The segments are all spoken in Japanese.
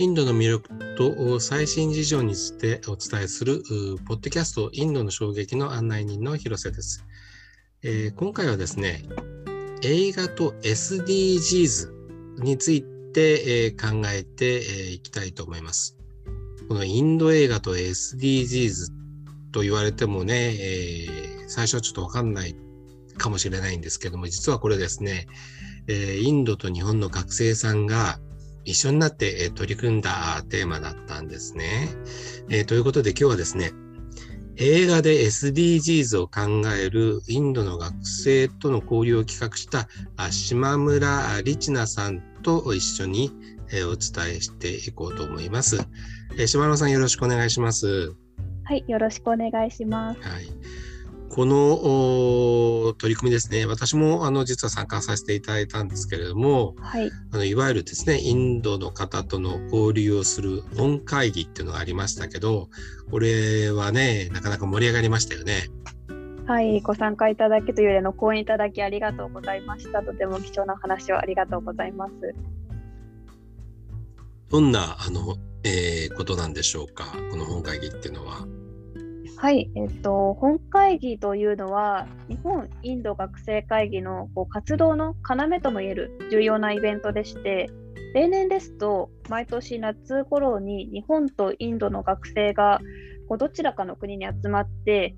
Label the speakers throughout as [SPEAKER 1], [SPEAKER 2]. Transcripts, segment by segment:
[SPEAKER 1] インドの魅力と最新事情についてお伝えするポッドキャストインドの衝撃の案内人の広瀬です、えー、今回はですね映画と SDGs について、え、考えてい、えー、きたいと思います。このインド映画と SDGs と言われてもね、えー、最初はちょっとわかんないかもしれないんですけども実はこれですね、えインドと日本の学生さんが一緒になって取り組んだテーマだったんですね。えー、ということで今日はですね、映画で SDGs を考えるインドの学生との交流を企画した島村リチナさんと一緒にお伝えしていこうと思います。島村さんよろしくお願いします。
[SPEAKER 2] はい、よろしくお願いします。はい
[SPEAKER 1] この取り組みですね、私もあの実は参加させていただいたんですけれども、はい、あのいわゆるですね、インドの方との交流をする本会議っていうのがありましたけど、これはね、なかなか盛り上がりましたよね。
[SPEAKER 2] はい、ご参加いただきというよりの講演いただきありがとうございました。とても貴重な話をありがとうございます。
[SPEAKER 1] どんなあの、えー、ことなんでしょうか、この本会議っていうのは。
[SPEAKER 2] はい、えっと、本会議というのは、日本インド学生会議のこう活動の要ともいえる重要なイベントでして、例年ですと、毎年夏頃に日本とインドの学生がこうどちらかの国に集まって、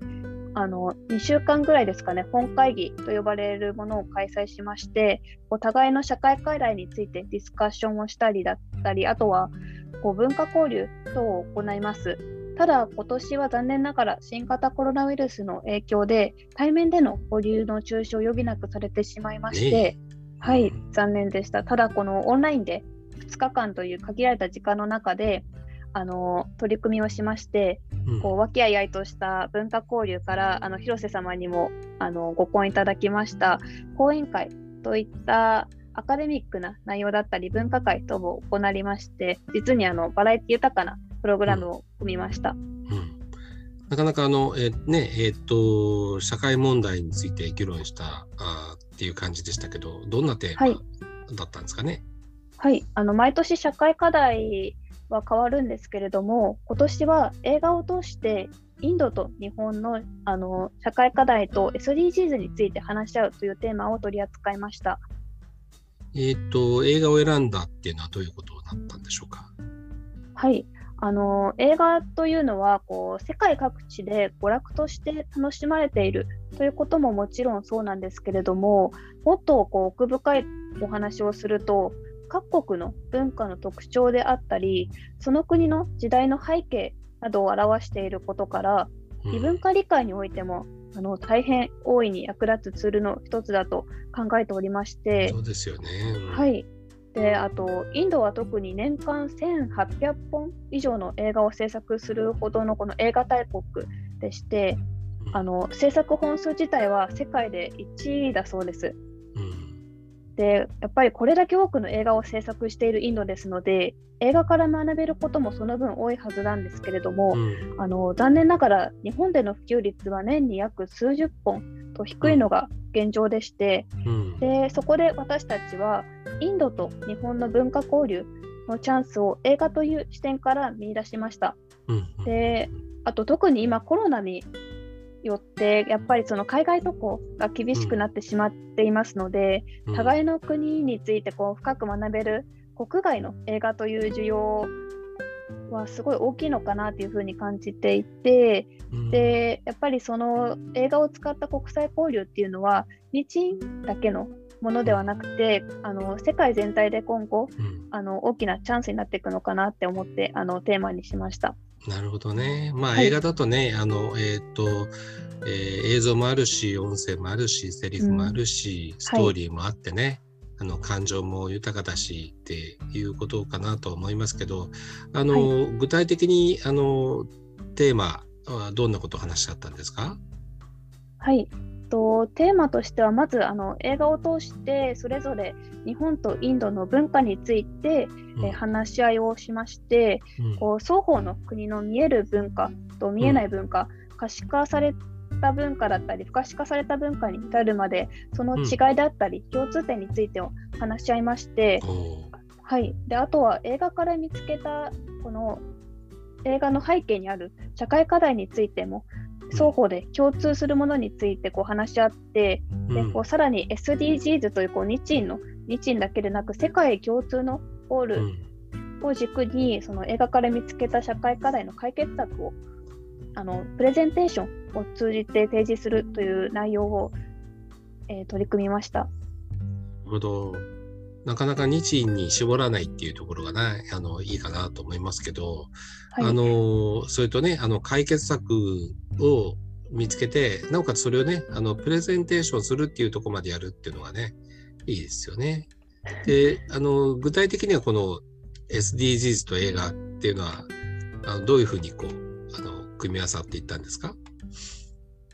[SPEAKER 2] あの2週間ぐらいですかね、本会議と呼ばれるものを開催しまして、お互いの社会課題についてディスカッションをしたりだったり、あとはこう文化交流等を行います。ただ、今年は残念ながら新型コロナウイルスの影響で対面での保留の中止を余儀なくされてしまいまして、はい、残念でした。ただ、このオンラインで2日間という限られた時間の中で、あの取り組みをしまして、うん、こう和気あいあいとした文化交流からあの広瀬様にもあのご講演いただきました。講演会といったアカデミックな内容だったり文化会等を行いまして実にあのバラエティ豊かなプログラムを組みました。うん、
[SPEAKER 1] なかなかあの、えー、ねえー、っと社会問題について議論したあっていう感じでしたけどどんなテーマだったんですかね？
[SPEAKER 2] はい、はい、あの毎年社会課題は変わるんですけれども今年は映画を通してインドと日本のあの社会課題と SDGs について話し合うというテーマを取り扱いました。
[SPEAKER 1] えっ、と映画を選んだっていうのはどういうことだったんでしょうか？
[SPEAKER 2] はい、あの映画というのはこう世界各地で娯楽として楽しまれているということももちろんそうなんですけれどももっとこう奥深いお話をすると各国の文化の特徴であったりその国の時代の背景などを表していることから異文化理解においてもあの大変大いに役立つツールの一つだと考えておりまして
[SPEAKER 1] そうですよね、
[SPEAKER 2] はいであとインドは特に年間1800本以上の映画を制作するほどのこの映画大国でしてあの制作本数自体は世界で1位だそうです。でやっぱりこれだけ多くの映画を制作しているインドですので映画から学べることもその分多いはずなんですけれども、うん、あの残念ながら日本での普及率は年に約数十本と低いのが現状でして、うん、でそこで私たちはインドと日本の文化交流のチャンスを映画という視点から見出しました。うん、であと特に今コロナによってやっぱりその海外渡航が厳しくなってしまっていますので、うん、互いの国についてこう深く学べる国外の映画という需要はすごい大きいのかなというふうに感じていて、うん、でやっぱりその映画を使った国際交流っていうのは日だけのものではなくてあの世界全体で今後、うん、あの大きなチャンスになっていくのかなって思ってあのテーマにしました。
[SPEAKER 1] なるほどね。まあ、はい、映画だとね、あのえっ、ー、と、えー、映像もあるし音声もあるしセリフもあるし、うん、ストーリーもあってね、はい、あの感情も豊かだしっていうことかなと思いますけどあの、はい、具体的にあのテーマはどんなことを話し合ったんですか？
[SPEAKER 2] はいとテーマとしてはまずあの映画を通してそれぞれ日本とインドの文化について、うん、え話し合いをしまして、うん、こう双方の国の見える文化と見えない文化、うん、可視化された文化だったり不可視化された文化に至るまでその違いであったり、共通点についてを話し合いまして、はい、であとは映画から見つけたこの映画の背景にある社会課題についても双方で共通するものについてこう話し合って、でこうさらに SDGs というこう日印の日印だけでなく世界共通のゴール
[SPEAKER 1] うん
[SPEAKER 2] を軸にその映画から見つけた社会課題の解決策をあのプレゼンテーションを通じて提示するという内容を、えー取り組みました。
[SPEAKER 1] なるほど。なかなか日印に絞らないっていうところがなあのいいかなと思いますけど、
[SPEAKER 2] はい、
[SPEAKER 1] あのそれとねあの解決策を見つけてなおかつそれをねあのプレゼンテーションするっていうところまでやるっていうのがねいいですよね。であの具体的にはこの SDGs と映画っていうのはあのどういうふうにこうあの組み合わさっていったんですか？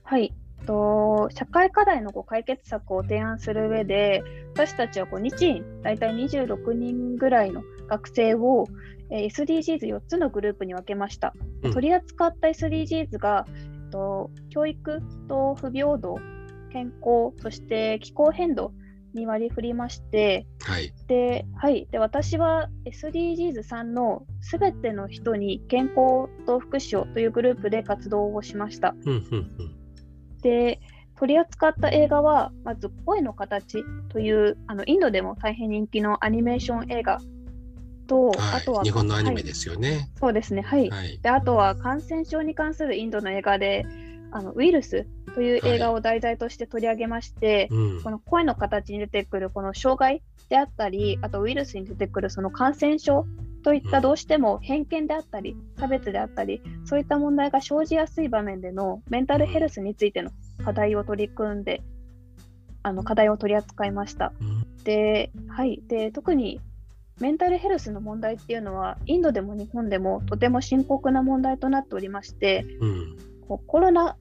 [SPEAKER 2] はい、と社会課題のこう解決策を提案する上で私たちはこう日印大体26人ぐらいの学生を、えー SDGs4 つのグループに分けました。
[SPEAKER 1] うん
[SPEAKER 2] 取り扱った SDGs が、えっと教育と不平等、健康、そして気候変動に割り振りまして、
[SPEAKER 1] はい。
[SPEAKER 2] ではい、で私は SDGs3 のすべての人に健康と福祉をというグループで活動をしました。
[SPEAKER 1] うんうんうん
[SPEAKER 2] で取り扱った映画はまず「声の形」というあのインドでも大変人気のアニメーション映画と、あと
[SPEAKER 1] は、
[SPEAKER 2] はい
[SPEAKER 1] 日本のアニメ
[SPEAKER 2] はい
[SPEAKER 1] ですよね。
[SPEAKER 2] そうですねはい、
[SPEAKER 1] はい。
[SPEAKER 2] であとは感染症に関するインドの映画で「あのウイルス」という映画を題材として取り上げまして、
[SPEAKER 1] うん
[SPEAKER 2] この声の形に出てくるこの障害であったりあとウイルスに出てくるその感染症といったどうしても偏見であったり差別であったりそういった問題が生じやすい場面でのメンタルヘルスについての課題を取り組んであの課題を取り扱いました。
[SPEAKER 1] うん。
[SPEAKER 2] で,、はい、で特にメンタルヘルスの問題っていうのはインドでも日本でもとても深刻な問題となっておりまして
[SPEAKER 1] うん。
[SPEAKER 2] こうコロナ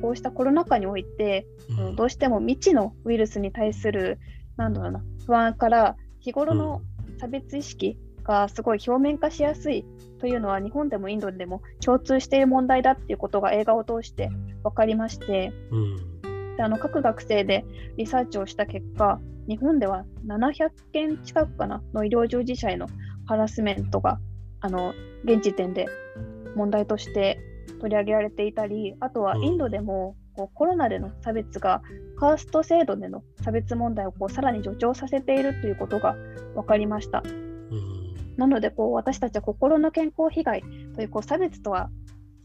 [SPEAKER 2] こうしたコロナ禍において
[SPEAKER 1] うん。
[SPEAKER 2] どうしても未知のウイルスに対するなんだろうな不安から日頃の差別意識がすごい表面化しやすいというのは日本でもインドでも共通している問題だっていうことが映画を通して分かりまして。
[SPEAKER 1] うん
[SPEAKER 2] であの各学生でリサーチをした結果日本では700件近くかなの医療従事者へのハラスメントがあの現時点で問題として取り上げられていたりあとは
[SPEAKER 1] うん。
[SPEAKER 2] インドでもこうコロナでの差別がカースト制度での差別問題をこうさらに助長させているということが分かりました。
[SPEAKER 1] うん
[SPEAKER 2] なのでこう私たちは心の健康被害というこう差別とは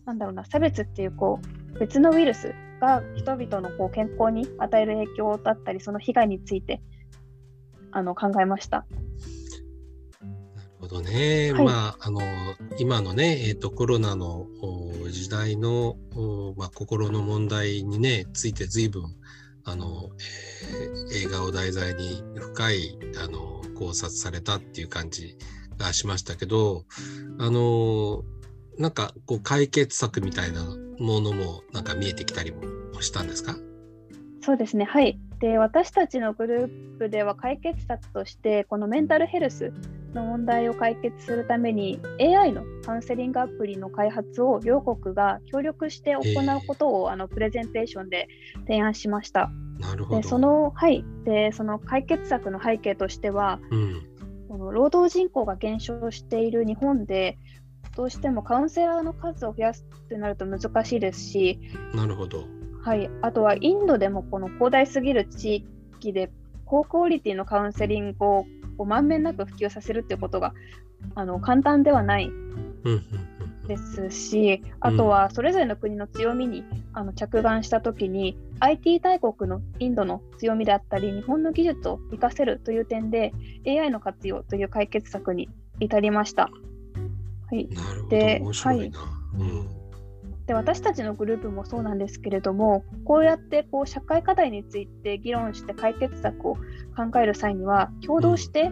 [SPEAKER 2] なんだろうな差別っていうこう別のウイルスが人々のこう健康に与える影響だったりその被害についてあの考えました。
[SPEAKER 1] なるほどね。
[SPEAKER 2] はい
[SPEAKER 1] まあ、あの、今のね、えっ、と、コロナのお時代の、おまあ、心の問題にね、ついて随分、あの、えー映画を題材に深い、あの、考察されたっていう感じがしましたけど、あの、なんか、こう、解決策みたいなものも、なんか見えてきたりもしたんですか？
[SPEAKER 2] そうですねはいで私たちのグループでは解決策としてこのメンタルヘルスの問題を解決するために AI のカウンセリングアプリの開発を両国が協力して行うことを、あのプレゼンテーションで提案しました。
[SPEAKER 1] なるほど。
[SPEAKER 2] でそのはいでその解決策の背景としては
[SPEAKER 1] うん。
[SPEAKER 2] この労働人口が減少している日本でどうしてもカウンセラーの数を増やすってなると難しいですし、
[SPEAKER 1] なるほど。
[SPEAKER 2] はい、あとはインドでもこの広大すぎる地域で高クオリティのカウンセリングをこうまんべんなく普及させるっていうことがあの簡単ではない。
[SPEAKER 1] うんうんうん
[SPEAKER 2] ですし、あとはそれぞれの国の強みにあの着眼したときに、IT 大国のインドの強みであったり、日本の技術を活かせるという点で、AI の活用という解決策に至りました。はい、
[SPEAKER 1] なるほど。
[SPEAKER 2] で
[SPEAKER 1] 面白いな。うん。
[SPEAKER 2] で私たちのグループもそうなんですけれども、こうやってこう社会課題について議論して解決策を考える際には、共同して、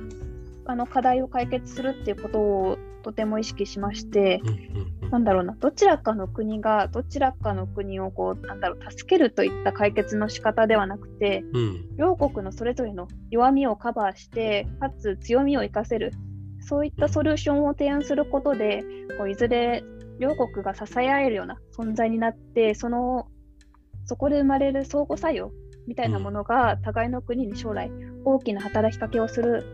[SPEAKER 2] あの課題を解決するっていうことをとても意識しまして、なんだろうな、どちらかの国がどちらかの国をこう、なんだろう、助けるといった解決の仕方ではなくて、
[SPEAKER 1] うん。
[SPEAKER 2] 両国のそれぞれの弱みをカバーして、かつ強みを生かせる、そういったソリューションを提案することで、こういずれ両国が支え合えるような存在になって、そのそこで生まれる相互作用みたいなものが、互いの国に将来大きな働きかけをする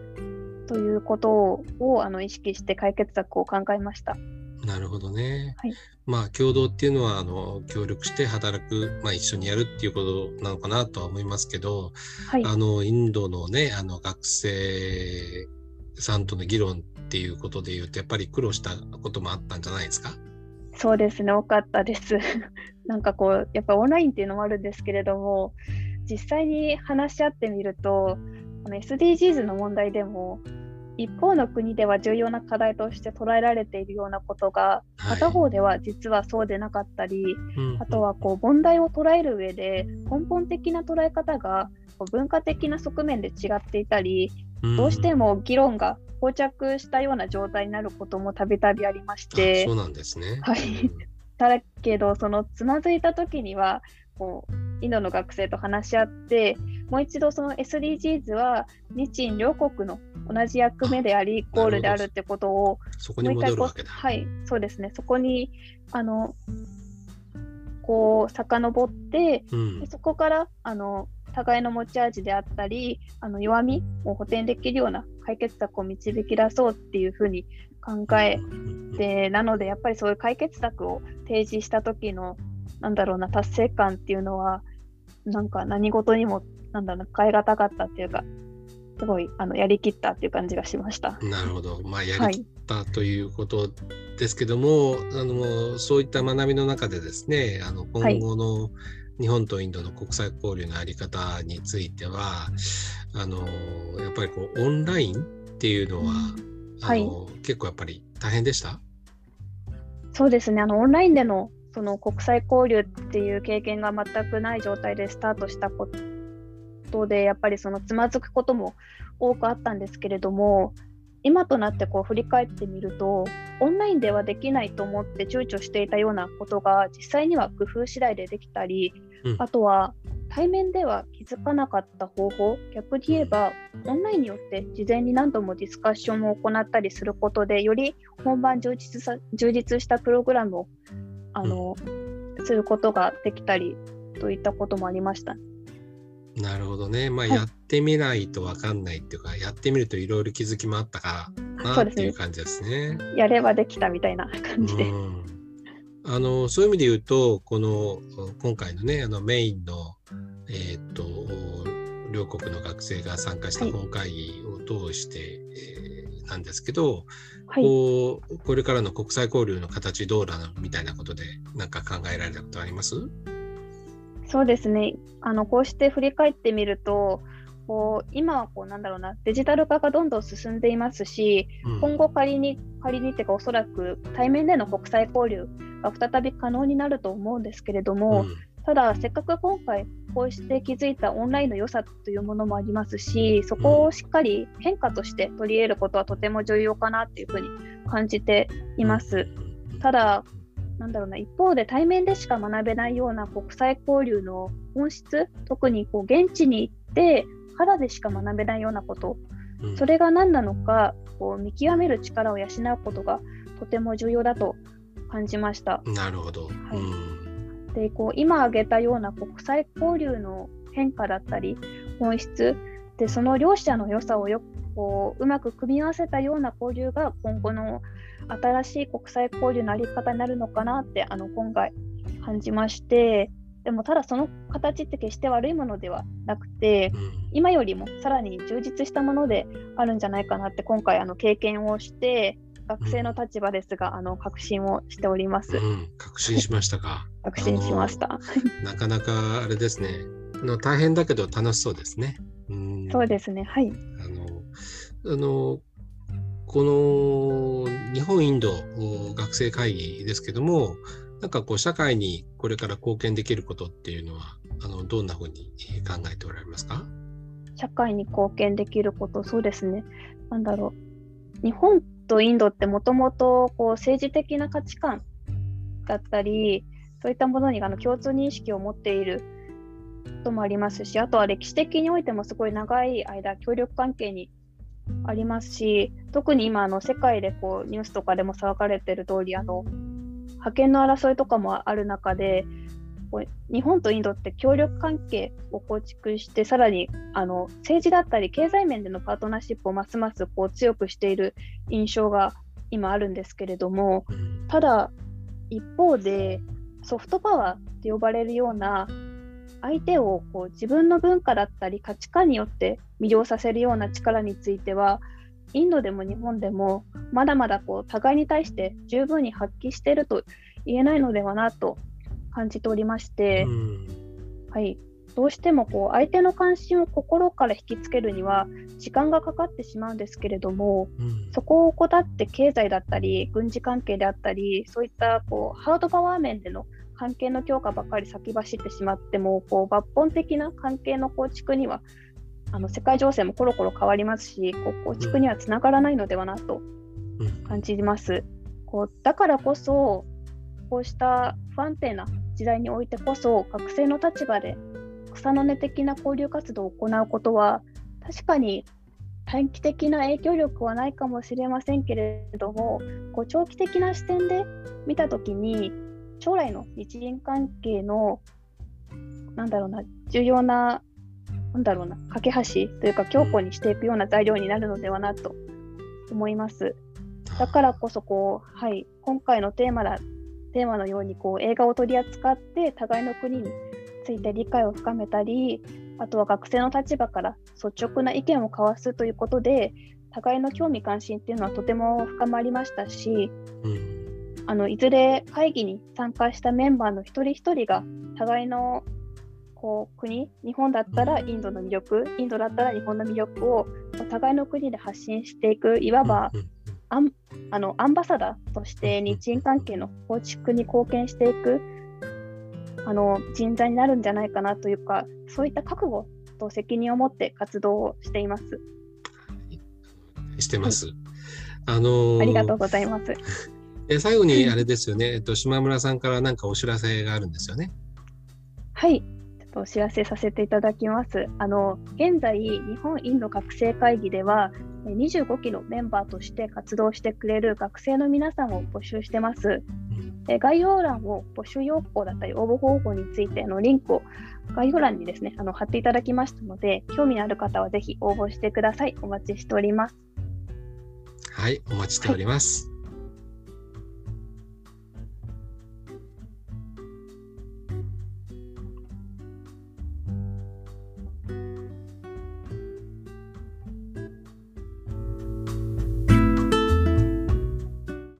[SPEAKER 2] ということをあの意識して解決策を考えました。
[SPEAKER 1] なるほどね。
[SPEAKER 2] はい、
[SPEAKER 1] まあ共同っていうのはあの協力して働く、まあ、一緒にやるっていうことなのかなとは思いますけど、はい、あのインドのねあの学生さんとの議論っていうことでいうとやっぱり苦労したこともあったんじゃないですか？
[SPEAKER 2] そうですね多かったです。なんかこうやっぱオンラインっていうのもあるんですけれども実際に話し合ってみるとこの SDGs の問題でも一方の国では重要な課題として捉えられているようなことが、片方では実はそうでなかったり、はい、あとはこう問題を捉える上で根本的な捉え方が文化的な側面で違っていたり、どうしても議論が膠着したような状態になることもたびたびありまして。
[SPEAKER 1] そうなんですね、
[SPEAKER 2] はい、だけどそのつまずいた時にはこうインドの学生と話し合ってもう一度その SDGs は日印両国の同じ役目でありイコールであるってことを
[SPEAKER 1] そこに戻るわけだ。
[SPEAKER 2] はいそうですね。そこにあのこう遡って、うん、そこからあの互いの持ち味であったりあの弱みを補填できるような解決策を導き出そうっていうふうに考えてなのでやっぱりそういう解決策を提示した時のなんだろうな達成感っていうのはなんか何事にもなんだろうな変え難かったっていうかすごいあのやりきったっていう感じがしました。
[SPEAKER 1] なるほど、まあ、やりきったということですけども、はい、あのそういった学びの中でですねあの今後の日本とインドの国際交流の在り方についてはあのやっぱりこうオンラインっていうのは、あの結構やっぱり大変でした？
[SPEAKER 2] そうですね。あのオンラインでのその国際交流っていう経験が全くない状態でスタートしたことでやっぱりそのつまずくことも多くあったんですけれども今となってこう振り返ってみるとオンラインではできないと思って躊躇していたようなことが実際には工夫次第でできたり、うん、あとは対面では気づかなかった方法逆に言えばオンラインによって事前に何度もディスカッションを行ったりすることでより本番充実さ充実したプログラムをあの、うん、することができたりといったこともありました。
[SPEAKER 1] なるほどね。まあ、やってみないと分かんないっていうか、やってみるといろいろ気づきもあったかなっていう感じですね。
[SPEAKER 2] やればできたみたいな 感じで。
[SPEAKER 1] あのそういう意味で言うと、この今回のね、あのメインの、えー、っと両国の学生が参加した本会議を通して、はい、えー、なんですけど、はい、こうこれからの国際交流の形どうだみたいなことで何か考えられたことあります？
[SPEAKER 2] そうですね。あのこうして振り返ってみるとこう今はこうなんだろうな。デジタル化がどんどん進んでいますし、うん、今後仮に仮にっていうかおそらく対面での国際交流が再び可能になると思うんですけれども、うん、ただせっかく今回こうして気づいたオンラインの良さというものもありますしそこをしっかり変化として取り入れることはとても重要かなっていうふうに感じています。ただなんだろうな一方で対面でしか学べないような国際交流の本質特にこう現地に行って肌でしか学べないようなこと、うん、それが何なのかこう見極める力を養うことがとても重要だと感じました。
[SPEAKER 1] なるほど、はい。
[SPEAKER 2] うん、でこう今挙げたような国際交流の変化だったり本質でその両者の良さをよくこううまく組み合わせたような交流が今後の新しい国際交流の在り方になるのかなってあの今回感じましてでもただその形って決して悪いものではなくて、今よりもさらに充実したものであるんじゃないかなって今回あの経験をして学生の立場ですが、あの確信をしております。う
[SPEAKER 1] ん、確信しましたか。
[SPEAKER 2] 確信しました。
[SPEAKER 1] なかなかあれですね。あの大変だけど楽しそうですね。
[SPEAKER 2] うん、そうですね。はい。
[SPEAKER 1] あのあのこの日本インド学生会議ですけども、なんかこう社会にこれから貢献できることっていうのは、あのどんなふうに考えておられますか？
[SPEAKER 2] 社会に貢献できること、そうですね。なんだろう。日本とインドってもともと政治的な価値観だったり、そういったものにあの共通認識を持っているともありますし、あとは歴史的においてもすごい長い間、協力関係にありますし、特に今、あの世界でこうニュースとかでも騒がれてる通り、あの覇権の争いとかもある中で、日本とインドって協力関係を構築して、さらにあの政治だったり経済面でのパートナーシップをますますこう強くしている印象が今あるんですけれども、ただ、一方でソフトパワーって呼ばれるような相手をこう自分の文化だったり価値観によって魅了させるような力についてはインドでも日本でもまだまだこう互いに対して十分に発揮していると言えないのではなと感じておりまして、うん、はい、どうしてもこう相手の関心を心から引きつけるには時間がかかってしまうんですけれども、うん、そこを怠って経済だったり軍事関係であったりそういったこうハードパワー面での関係の強化ばっかり先走ってしまってもこう抜本的な関係の構築にはあの世界情勢もコロコロ変わりますしこう構築にはつながらないのではなと感じます。こうだからこそこうした不安定な時代においてこそ学生の立場で草の根的な交流活動を行うことは確かに短期的な影響力はないかもしれませんけれどもこう長期的な視点で見た時に将来の日銀関係のなんだろうな重要ななんだろうな架け橋というか強固にしていくような材料になるのではなと思います。だからこそこう、はい、今回のテーマだテーマのようにこう映画を取り扱って互いの国について理解を深めたりあとは学生の立場から率直な意見を交わすということで互いの興味関心っていうのはとても深まりましたし、うん、あのいずれ会議に参加したメンバーの一人一人が互いのこう国日本だったらインドの魅力インドだったら日本の魅力をお互いの国で発信していくいわば、アンあのアンバサダーとして日印関係の構築に貢献していくあの人材になるんじゃないかなというかそういった覚悟と責任を持って活動をしています。
[SPEAKER 1] してます。はい、
[SPEAKER 2] あのー、ありがとうございます。
[SPEAKER 1] え最後にあれですよね、えっと、島村さんから何かお知らせがあるんですよね。
[SPEAKER 2] はい、お知らせさせていただきます。あの現在、日本インド学生会議では、25期のメンバーとして活動してくれる学生の皆さんを募集してます。概要欄を募集要項だったり応募方法についてのリンクを概要欄にですねあの貼っていただきましたので、興味のある方はぜひ応募してください。お待ちしております。
[SPEAKER 1] はい、お待ちしております。はい